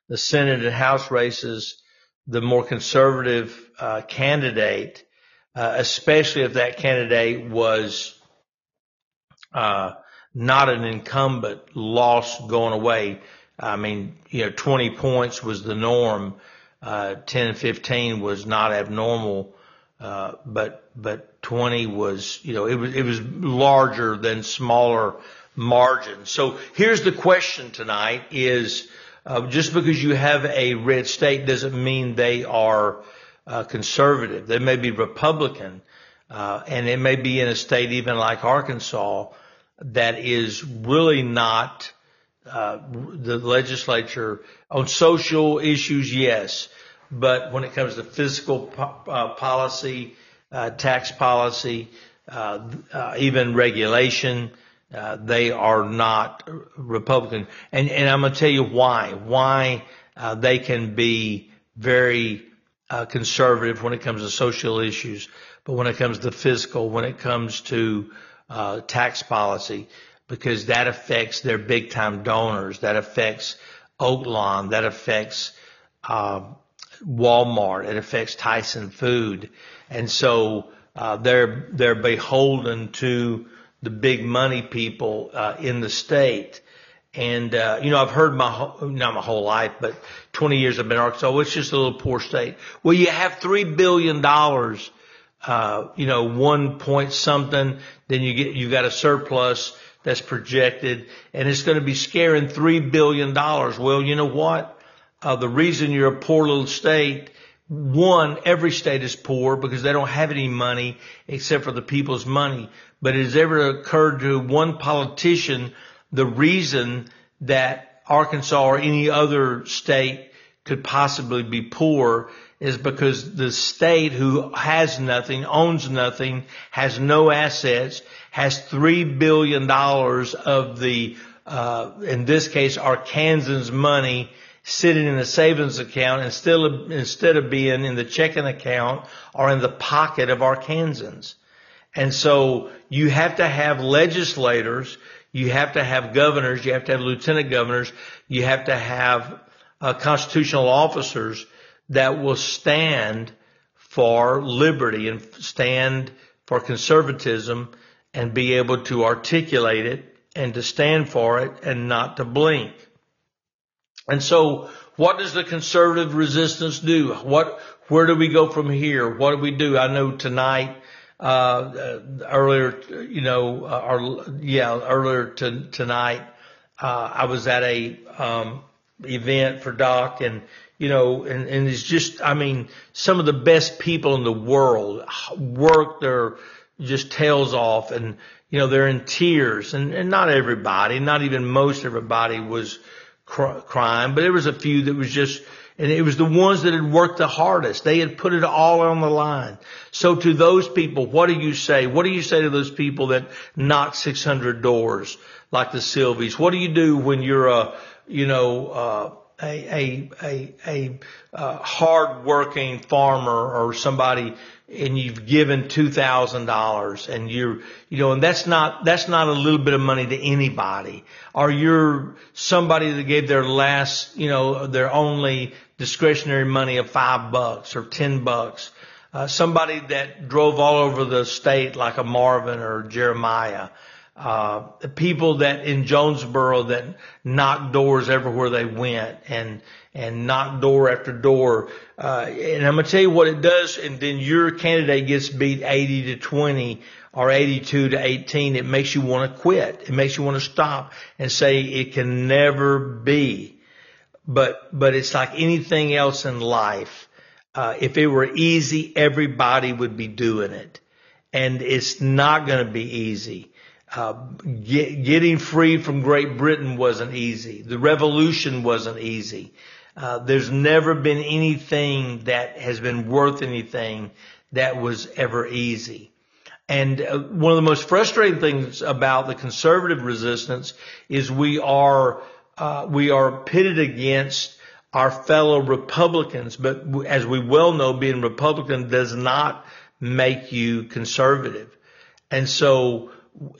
the Senate and House races, the more conservative uh, candidate, uh, especially if that candidate was uh, not an incumbent, loss going away. I mean, you know, 20 points was the norm. Uh, 10, 15 was not abnormal. Uh, but but 20 was, you know, it was it was larger than smaller margins. So here's the question tonight: Is uh, just because you have a red state doesn't mean they are uh, conservative. They may be Republican, uh, and it may be in a state even like Arkansas that is really not uh, the legislature on social issues. Yes, but when it comes to fiscal po- uh, policy, uh, tax policy, uh, uh even regulation, uh, they are not Republican. And, and I'm going to tell you why. Why they can be very conservative when it comes to social issues, but when it comes to fiscal, when it comes to tax policy, because that affects their big time donors, that affects Oaklawn, that affects um, Walmart. It affects Tyson Food. And so, uh, they're, they're beholden to the big money people, uh, in the state. And, uh, you know, I've heard my, whole, not my whole life, but 20 years I've been in Arkansas. It's just a little poor state. Well, you have $3 billion, uh, you know, one point something, then you get, you got a surplus that's projected and it's going to be scaring $3 billion. Well, you know what? uh, the reason you're a poor little state, one, every state is poor because they don't have any money except for the people's money. But has ever occurred to one politician the reason that Arkansas or any other state could possibly be poor is because the state who has nothing, owns nothing, has no assets, has three billion dollars of the, uh, in this case, Arkansans money sitting in a savings account instead of, instead of being in the checking account or in the pocket of Arkansans. And so you have to have legislators, you have to have governors, you have to have lieutenant governors, you have to have uh, constitutional officers that will stand for liberty and stand for conservatism and be able to articulate it and to stand for it and not to blink. And so what does the conservative resistance do? What, where do we go from here? What do we do? I know tonight, uh, uh earlier, you know, uh, or yeah, earlier to, tonight, uh, I was at a, um, event for Doc and, you know, and, and it's just, I mean, some of the best people in the world work their just tails off and, you know, they're in tears and, and not everybody, not even most everybody was, crying but there was a few that was just, and it was the ones that had worked the hardest. They had put it all on the line. So to those people, what do you say? What do you say to those people that knock 600 doors like the Sylvies? What do you do when you're a, you know, uh, a, a, a, a, uh, hard working farmer or somebody and you've given $2,000 and you're, you know, and that's not, that's not a little bit of money to anybody. Or you're somebody that gave their last, you know, their only discretionary money of five bucks or ten bucks. Uh, somebody that drove all over the state like a Marvin or Jeremiah. Uh, the people that in Jonesboro that knocked doors everywhere they went and, and knocked door after door. Uh, and I'm to tell you what it does. And then your candidate gets beat 80 to 20 or 82 to 18. It makes you want to quit. It makes you want to stop and say it can never be. But, but it's like anything else in life. Uh, if it were easy, everybody would be doing it. And it's not going to be easy. Uh, get, getting free from Great Britain wasn't easy. The revolution wasn't easy. Uh, there's never been anything that has been worth anything that was ever easy. And uh, one of the most frustrating things about the conservative resistance is we are uh, we are pitted against our fellow Republicans. But as we well know, being Republican does not make you conservative. And so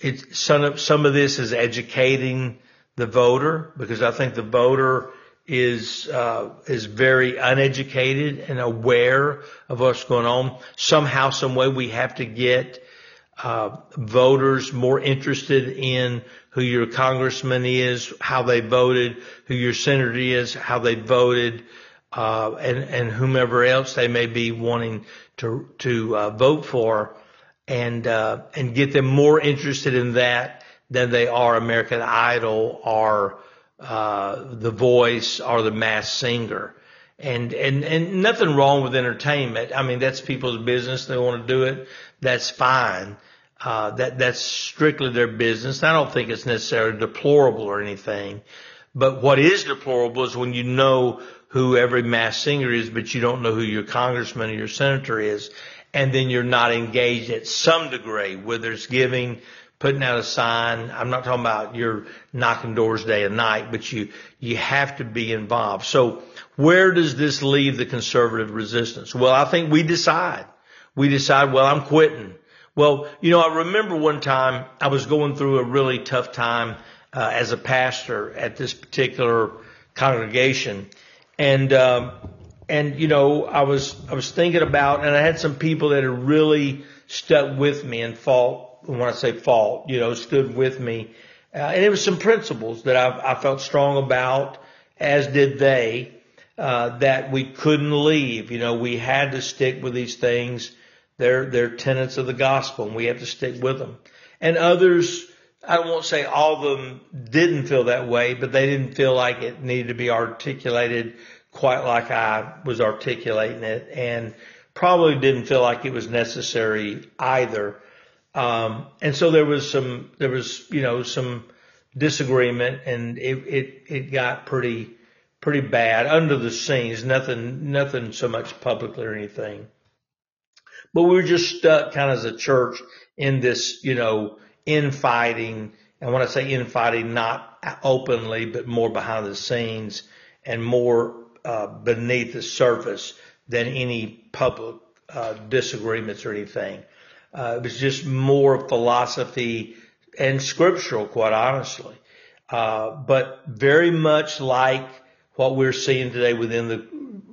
it's some of, some of this is educating the voter because I think the voter is uh, is very uneducated and aware of what's going on. Somehow, some way, we have to get uh, voters more interested in who your congressman is, how they voted, who your senator is, how they voted, uh, and and whomever else they may be wanting to to uh, vote for, and uh, and get them more interested in that than they are American Idol or uh, The Voice or The Masked Singer. And, and, and nothing wrong with entertainment. I mean, that's people's business. They want to do it. That's fine. Uh, that, that's strictly their business. I don't think it's necessarily deplorable or anything. But what is deplorable is when you know who every mass singer is, but you don't know who your congressman or your senator is. And then you're not engaged at some degree, whether it's giving, putting out a sign. I'm not talking about you're knocking doors day and night, but you, you have to be involved. So where does this leave the conservative resistance? Well, I think we decide. We decide, well, I'm quitting. Well, you know, I remember one time I was going through a really tough time uh, as a pastor at this particular congregation, and um, and you know, I was I was thinking about, and I had some people that had really stuck with me and fought when I say fault, you know, stood with me. Uh, and it was some principles that I, I felt strong about, as did they, uh, that we couldn't leave. You know, we had to stick with these things. They're, they're tenets of the gospel and we have to stick with them. And others, I won't say all of them didn't feel that way, but they didn't feel like it needed to be articulated quite like I was articulating it and probably didn't feel like it was necessary either. Um, and so there was some, there was, you know, some disagreement and it, it, it got pretty, pretty bad under the scenes, nothing, nothing so much publicly or anything. But we were just stuck kind of as a church in this, you know, infighting. And when I say infighting, not openly, but more behind the scenes and more uh, beneath the surface than any public uh, disagreements or anything. Uh, it was just more philosophy and scriptural, quite honestly. Uh, but very much like what we're seeing today within the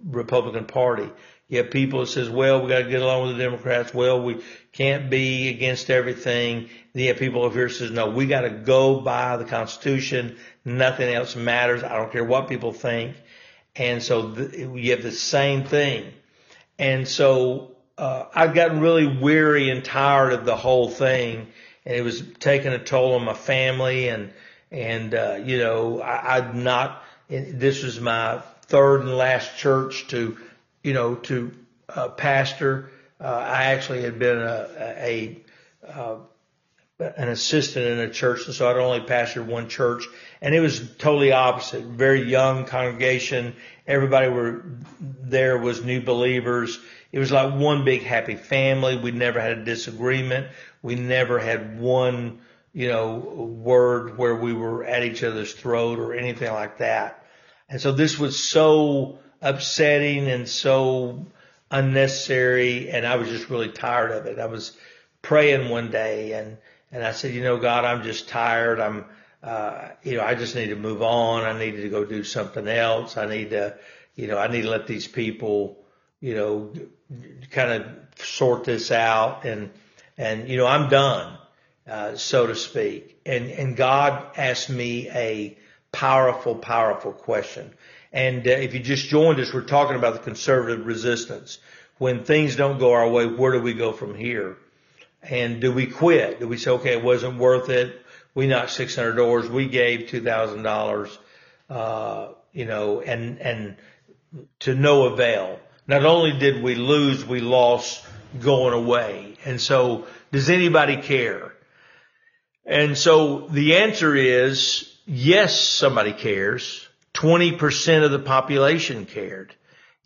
Republican Party. You have people that says, well, we got to get along with the Democrats. Well, we can't be against everything. Then you have people over here says, no, we got to go by the Constitution. Nothing else matters. I don't care what people think. And so th- you have the same thing. And so, uh, I've gotten really weary and tired of the whole thing and it was taking a toll on my family and, and, uh, you know, I, I'd not, this was my third and last church to, you know, to, uh, pastor. Uh, I actually had been a, a, a uh, an assistant in a church, and so I'd only pastored one church, and it was totally opposite. Very young congregation. Everybody were there was new believers. It was like one big happy family. We never had a disagreement. We never had one, you know, word where we were at each other's throat or anything like that. And so this was so upsetting and so unnecessary, and I was just really tired of it. I was praying one day and and I said, you know, God, I'm just tired. I'm, uh, you know, I just need to move on. I need to go do something else. I need to, you know, I need to let these people, you know, kind of sort this out and, and, you know, I'm done, uh, so to speak. And, and God asked me a powerful, powerful question. And uh, if you just joined us, we're talking about the conservative resistance. When things don't go our way, where do we go from here? And do we quit? Do we say, okay, it wasn't worth it? We knocked 600 doors. We gave $2,000, uh, you know, and, and to no avail. Not only did we lose, we lost going away. And so does anybody care? And so the answer is yes, somebody cares. 20% of the population cared.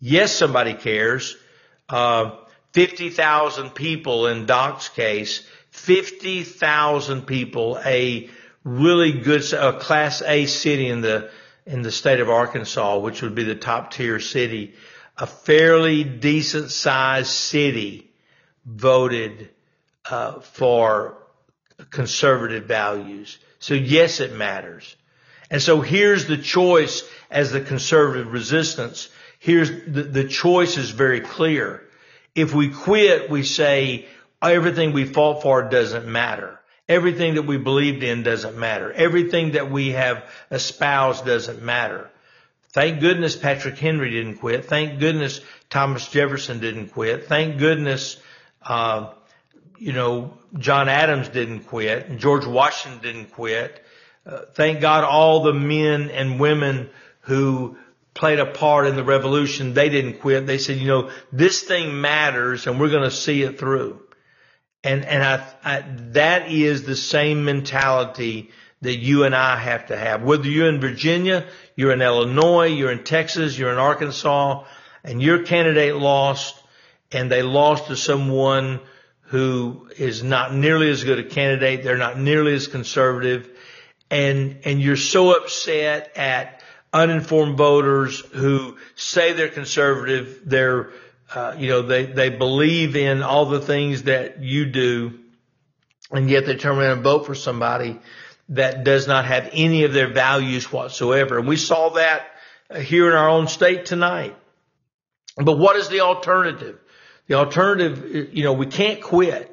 Yes, somebody cares. Uh, 50,000 people in Doc's case, 50,000 people, a really good, a class A city in the, in the state of Arkansas, which would be the top tier city, a fairly decent sized city voted, uh, for conservative values. So yes, it matters. And so here's the choice as the conservative resistance. Here's the, the choice is very clear. If we quit, we say everything we fought for doesn't matter. Everything that we believed in doesn't matter. Everything that we have espoused doesn't matter. Thank goodness Patrick Henry didn't quit. Thank goodness Thomas Jefferson didn't quit. Thank goodness, uh, you know, John Adams didn't quit and George Washington didn't quit. Uh, thank God all the men and women who played a part in the revolution. They didn't quit. They said, you know, this thing matters and we're going to see it through. And, and I, I, that is the same mentality that you and I have to have. Whether you're in Virginia, you're in Illinois, you're in Texas, you're in Arkansas, and your candidate lost, and they lost to someone who is not nearly as good a candidate. They're not nearly as conservative. And, and you're so upset at uninformed voters who say they're conservative, they're, uh, you know, they, they believe in all the things that you do, and yet they turn around and vote for somebody that does not have any of their values whatsoever. And we saw that here in our own state tonight. But what is the alternative? The alternative, you know, we can't quit.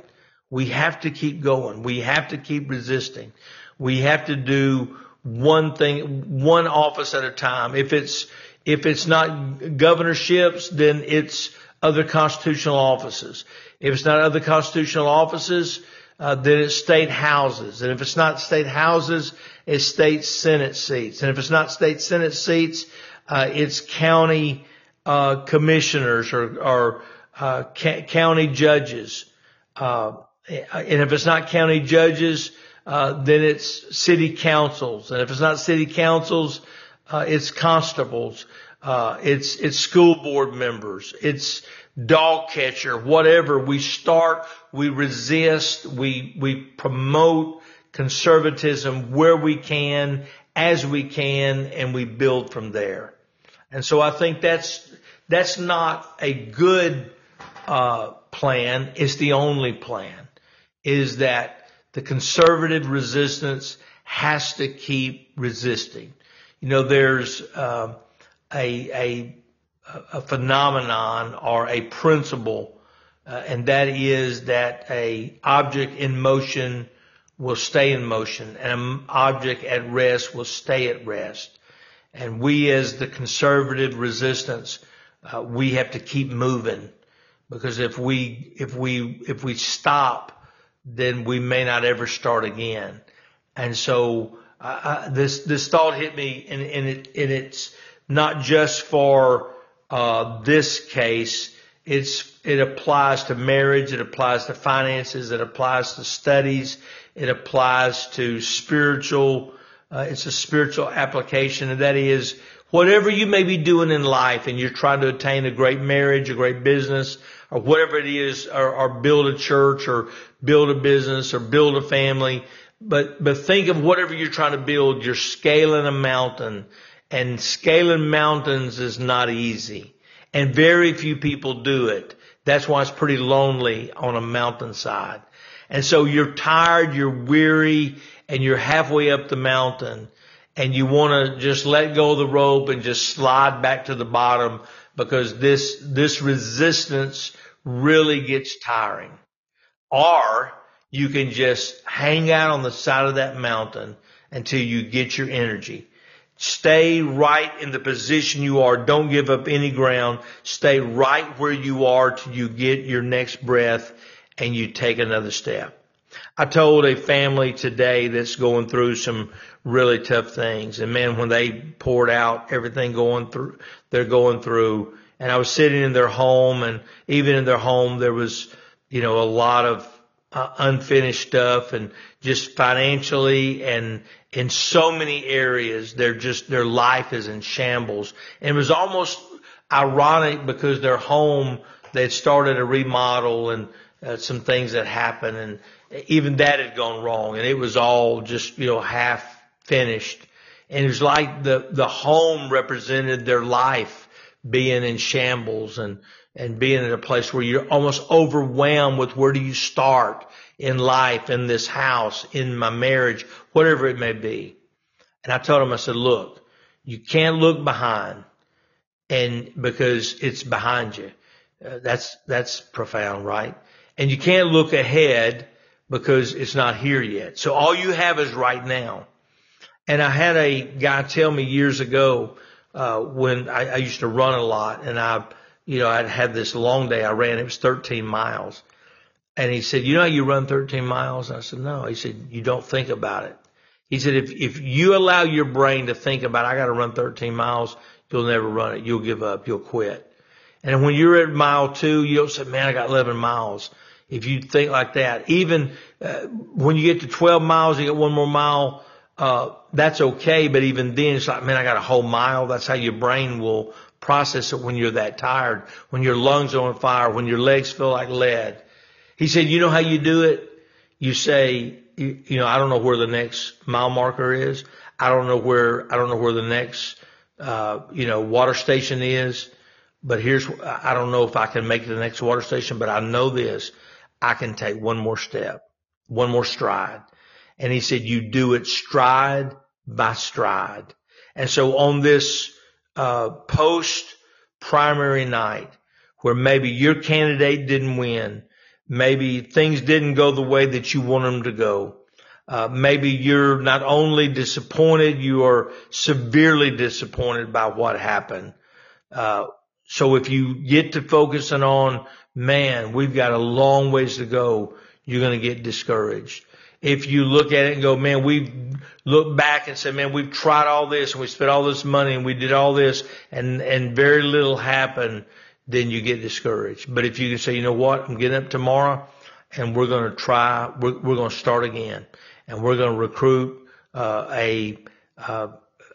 We have to keep going. We have to keep resisting. We have to do one thing, one office at a time. If it's, if it's not governorships, then it's other constitutional offices. If it's not other constitutional offices, uh, then it's state houses. And if it's not state houses, it's state senate seats. And if it's not state senate seats, uh, it's county uh, commissioners or, or uh, ca- county judges. Uh, and if it's not county judges, uh, then it's city councils. And if it's not city councils, uh, it's constables. Uh, it's, it's school board members. It's dog catcher, whatever. We start, we resist, we, we promote conservatism where we can, as we can, and we build from there. And so I think that's, that's not a good, uh, plan. It's the only plan is that the conservative resistance has to keep resisting. You know, there's, uh, a, a, a phenomenon or a principle, uh, and that is that a object in motion will stay in motion and an object at rest will stay at rest. And we as the conservative resistance, uh, we have to keep moving because if we, if we, if we stop, then we may not ever start again. And so, uh, this, this thought hit me and, and it, and it's not just for, uh, this case. It's, it applies to marriage. It applies to finances. It applies to studies. It applies to spiritual, uh, it's a spiritual application and that is whatever you may be doing in life and you're trying to attain a great marriage, a great business, or whatever it is, or, or build a church or build a business or build a family. But, but think of whatever you're trying to build. You're scaling a mountain and scaling mountains is not easy and very few people do it. That's why it's pretty lonely on a mountainside. And so you're tired, you're weary, and you're halfway up the mountain and you want to just let go of the rope and just slide back to the bottom because this, this resistance really gets tiring. Or you can just hang out on the side of that mountain until you get your energy. Stay right in the position you are. Don't give up any ground. Stay right where you are till you get your next breath and you take another step. I told a family today that's going through some really tough things. And man, when they poured out everything going through, they're going through, and I was sitting in their home and even in their home, there was, you know, a lot of uh, unfinished stuff and just financially and in so many areas, they're just, their life is in shambles. And it was almost ironic because their home, they'd started a remodel and uh, some things that happened and even that had gone wrong and it was all just, you know, half finished. And it was like the, the home represented their life being in shambles and, and being in a place where you're almost overwhelmed with where do you start in life, in this house, in my marriage, whatever it may be. And I told him, I said, look, you can't look behind and because it's behind you. Uh, that's, that's profound, right? And you can't look ahead because it's not here yet. So all you have is right now. And I had a guy tell me years ago, uh, when I, I used to run a lot and I, you know, I'd had this long day I ran, it was 13 miles. And he said, you know how you run 13 miles? I said, no. He said, you don't think about it. He said, if, if you allow your brain to think about, I got to run 13 miles, you'll never run it. You'll give up. You'll quit. And when you're at mile two, you'll say, man, I got 11 miles. If you think like that, even uh, when you get to 12 miles, you get one more mile, uh, that's okay. But even then, it's like, man, I got a whole mile. That's how your brain will process it when you're that tired, when your lungs are on fire, when your legs feel like lead. He said, you know how you do it? You say, you, you know, I don't know where the next mile marker is. I don't know where, I don't know where the next, uh, you know, water station is. But here's, I don't know if I can make it to the next water station, but I know this. I can take one more step, one more stride. And he said, you do it stride by stride. And so on this, uh, post primary night where maybe your candidate didn't win, maybe things didn't go the way that you want them to go. Uh, maybe you're not only disappointed, you are severely disappointed by what happened. Uh, so if you get to focusing on, man, we've got a long ways to go, you're going to get discouraged. If you look at it and go, man, we've looked back and said, man, we've tried all this and we spent all this money and we did all this and, and very little happened, then you get discouraged. But if you can say, you know what, I'm getting up tomorrow and we're going to try, we're, we're going to start again and we're going to recruit, uh, a, uh,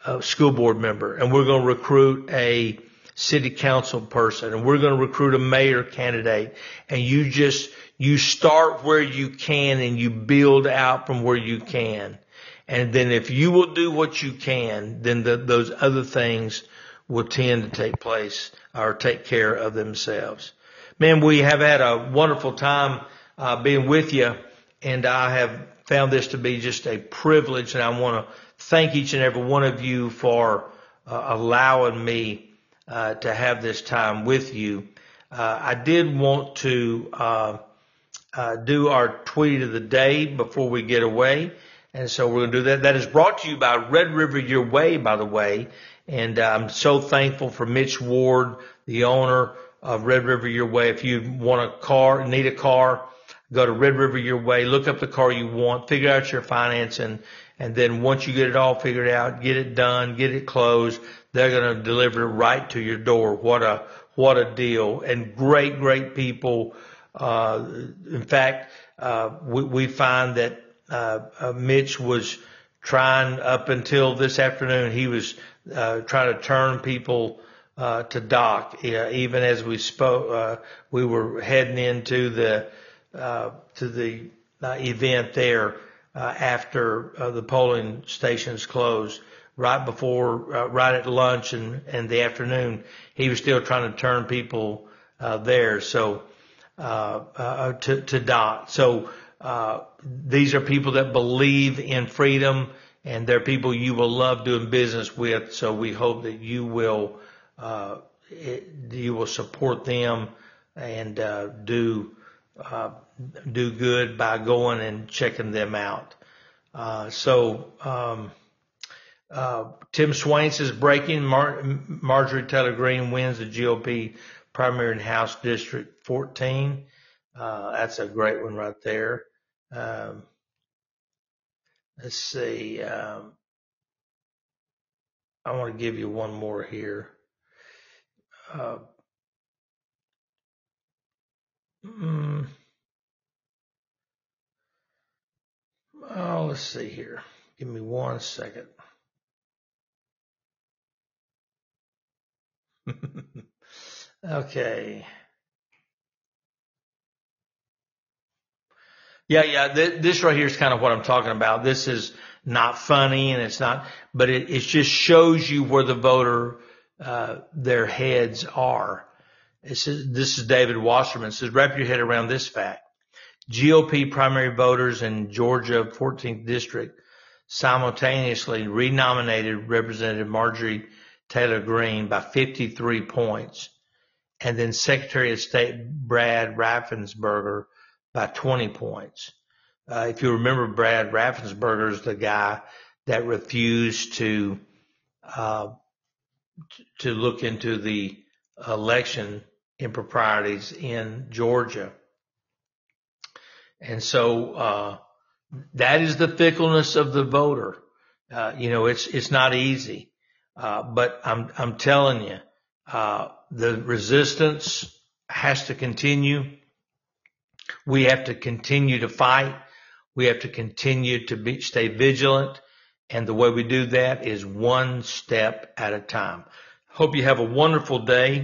a school board member and we're going to recruit a city council person and we're going to recruit a mayor candidate and you just, you start where you can and you build out from where you can. And then if you will do what you can, then the, those other things will tend to take place or take care of themselves. Man, we have had a wonderful time uh, being with you, and I have found this to be just a privilege, and I want to thank each and every one of you for uh, allowing me uh, to have this time with you. Uh, I did want to uh, uh, do our tweet of the day before we get away. And so we're going to do that. That is brought to you by Red River Your Way, by the way. And uh, I'm so thankful for Mitch Ward, the owner of Red River Your Way. If you want a car, need a car, go to Red River Your Way, look up the car you want, figure out your financing, and then once you get it all figured out, get it done, get it closed, they're going to deliver it right to your door. What a, what a deal. And great, great people. Uh, in fact, uh, we, we find that, uh, uh, Mitch was trying up until this afternoon, he was, uh, trying to turn people, uh, to Doc. Yeah, even as we spoke, uh, we were heading into the, uh, to the uh, event there, after, uh, the polling stations closed right before, uh, right at lunch and, and the afternoon, he was still trying to turn people, uh, there. So, uh, uh, to, to dot. So, uh, these are people that believe in freedom and they're people you will love doing business with. So we hope that you will, uh, it, you will support them and, uh, do, uh, do good by going and checking them out. Uh, so, um, uh, Tim Swains is breaking Mar- Marjorie Taylor Greene wins the GOP primary in House District 14. Uh, that's a great one right there. Um, let's see. Um, I want to give you one more here. Mm, oh, let's see here. Give me one second. okay. Yeah, yeah. Th- this right here is kind of what I'm talking about. This is not funny and it's not, but it, it just shows you where the voter, uh, their heads are. Says, this is David Wasserman. It says, wrap your head around this fact. GOP primary voters in Georgia 14th district simultaneously renominated Representative Marjorie Taylor Greene by 53 points and then Secretary of State Brad Raffensperger by 20 points. Uh, if you remember, Brad Raffensperger is the guy that refused to uh, to look into the election improprieties in Georgia, and so uh, that is the fickleness of the voter. Uh, you know, it's it's not easy, uh, but I'm I'm telling you, uh, the resistance has to continue we have to continue to fight. We have to continue to be, stay vigilant. And the way we do that is one step at a time. Hope you have a wonderful day.